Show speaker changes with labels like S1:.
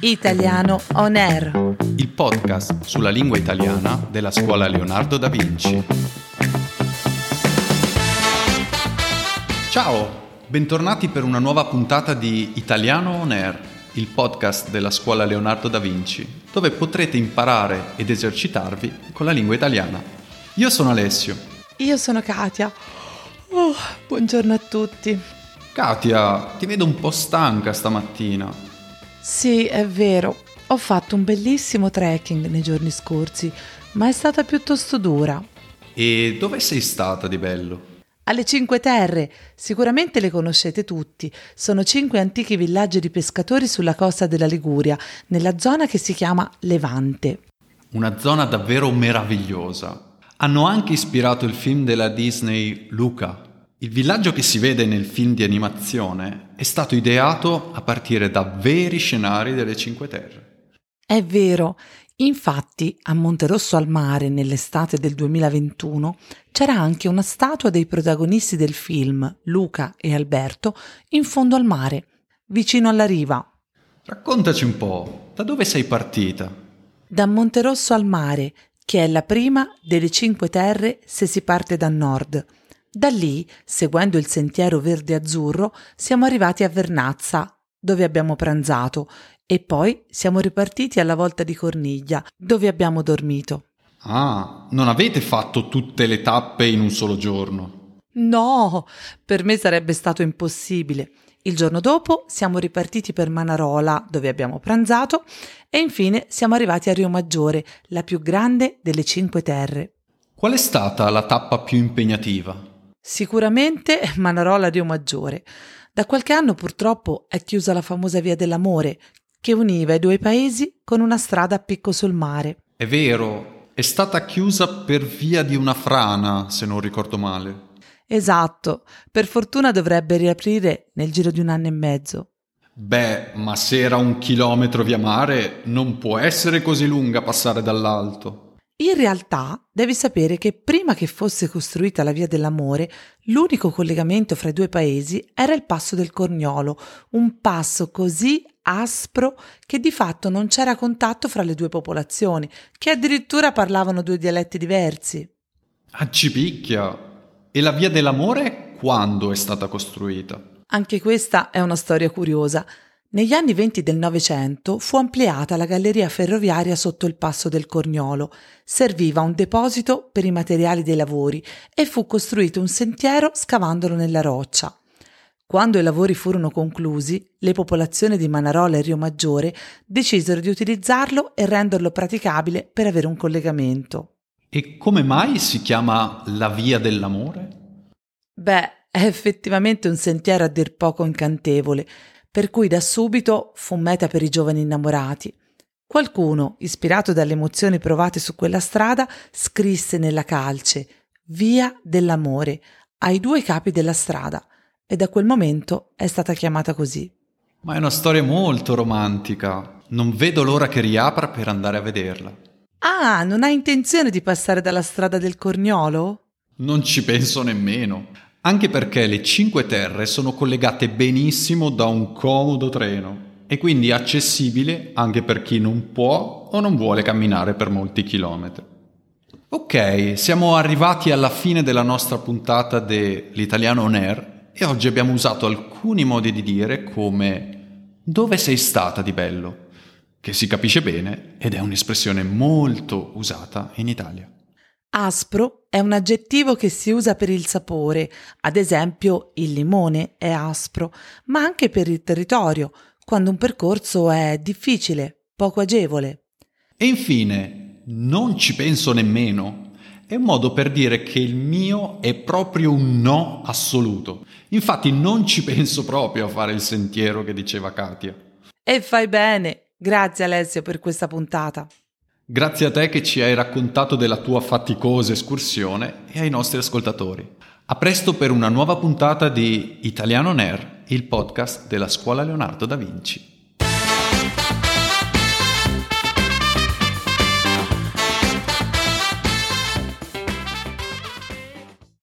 S1: Italiano On Air.
S2: il podcast sulla lingua italiana della scuola Leonardo da Vinci. Ciao, bentornati per una nuova puntata di Italiano On Air, il podcast della scuola Leonardo da Vinci, dove potrete imparare ed esercitarvi con la lingua italiana. Io sono Alessio.
S1: Io sono Katia. Oh, buongiorno a tutti.
S2: Katia, ti vedo un po' stanca stamattina.
S1: Sì, è vero. Ho fatto un bellissimo trekking nei giorni scorsi, ma è stata piuttosto dura.
S2: E dove sei stata di bello?
S1: Alle Cinque Terre, sicuramente le conoscete tutti, sono cinque antichi villaggi di pescatori sulla costa della Liguria, nella zona che si chiama Levante.
S2: Una zona davvero meravigliosa. Hanno anche ispirato il film della Disney Luca. Il villaggio che si vede nel film di animazione è stato ideato a partire da veri scenari delle Cinque Terre.
S1: È vero, infatti a Monterosso al mare nell'estate del 2021 c'era anche una statua dei protagonisti del film, Luca e Alberto, in fondo al mare, vicino alla riva.
S2: Raccontaci un po', da dove sei partita?
S1: Da Monterosso al mare, che è la prima delle Cinque Terre se si parte da nord. Da lì, seguendo il sentiero verde-azzurro, siamo arrivati a Vernazza, dove abbiamo pranzato, e poi siamo ripartiti alla volta di Corniglia, dove abbiamo dormito.
S2: Ah, non avete fatto tutte le tappe in un solo giorno.
S1: No, per me sarebbe stato impossibile. Il giorno dopo siamo ripartiti per Manarola, dove abbiamo pranzato, e infine siamo arrivati a Rio Maggiore, la più grande delle Cinque Terre.
S2: Qual è stata la tappa più impegnativa?
S1: Sicuramente Manarola Rio Maggiore. Da qualche anno purtroppo è chiusa la famosa Via dell'Amore, che univa i due paesi con una strada a picco sul mare.
S2: È vero, è stata chiusa per via di una frana, se non ricordo male.
S1: Esatto, per fortuna dovrebbe riaprire nel giro di un anno e mezzo.
S2: Beh, ma se era un chilometro via mare, non può essere così lunga passare dall'alto.
S1: In realtà devi sapere che prima che fosse costruita la Via dell'Amore, l'unico collegamento fra i due paesi era il passo del Corniolo, un passo così aspro che di fatto non c'era contatto fra le due popolazioni, che addirittura parlavano due dialetti diversi.
S2: Accipicchia! E la via dell'amore quando è stata costruita?
S1: Anche questa è una storia curiosa. Negli anni venti del Novecento fu ampliata la galleria ferroviaria sotto il passo del Corniolo, serviva un deposito per i materiali dei lavori e fu costruito un sentiero scavandolo nella roccia. Quando i lavori furono conclusi, le popolazioni di Manarola e Rio Maggiore decisero di utilizzarlo e renderlo praticabile per avere un collegamento.
S2: E come mai si chiama la via dell'amore?
S1: Beh, è effettivamente un sentiero a dir poco incantevole, per cui da subito fu meta per i giovani innamorati. Qualcuno, ispirato dalle emozioni provate su quella strada, scrisse nella calce Via dell'amore ai due capi della strada e da quel momento è stata chiamata così.
S2: Ma è una storia molto romantica. Non vedo l'ora che riapra per andare a vederla.
S1: Ah, non hai intenzione di passare dalla strada del Corniolo?
S2: Non ci penso nemmeno. Anche perché le Cinque Terre sono collegate benissimo da un comodo treno e quindi accessibile anche per chi non può o non vuole camminare per molti chilometri. Ok, siamo arrivati alla fine della nostra puntata dell'Italiano On Air e oggi abbiamo usato alcuni modi di dire come dove sei stata di bello, che si capisce bene ed è un'espressione molto usata in Italia.
S1: Aspro è un aggettivo che si usa per il sapore, ad esempio il limone è aspro, ma anche per il territorio, quando un percorso è difficile, poco agevole.
S2: E infine, non ci penso nemmeno. È un modo per dire che il mio è proprio un no assoluto. Infatti non ci penso proprio a fare il sentiero che diceva Katia.
S1: E fai bene. Grazie Alessio per questa puntata.
S2: Grazie a te che ci hai raccontato della tua faticosa escursione e ai nostri ascoltatori. A presto per una nuova puntata di Italiano Nair, il podcast della Scuola Leonardo da Vinci.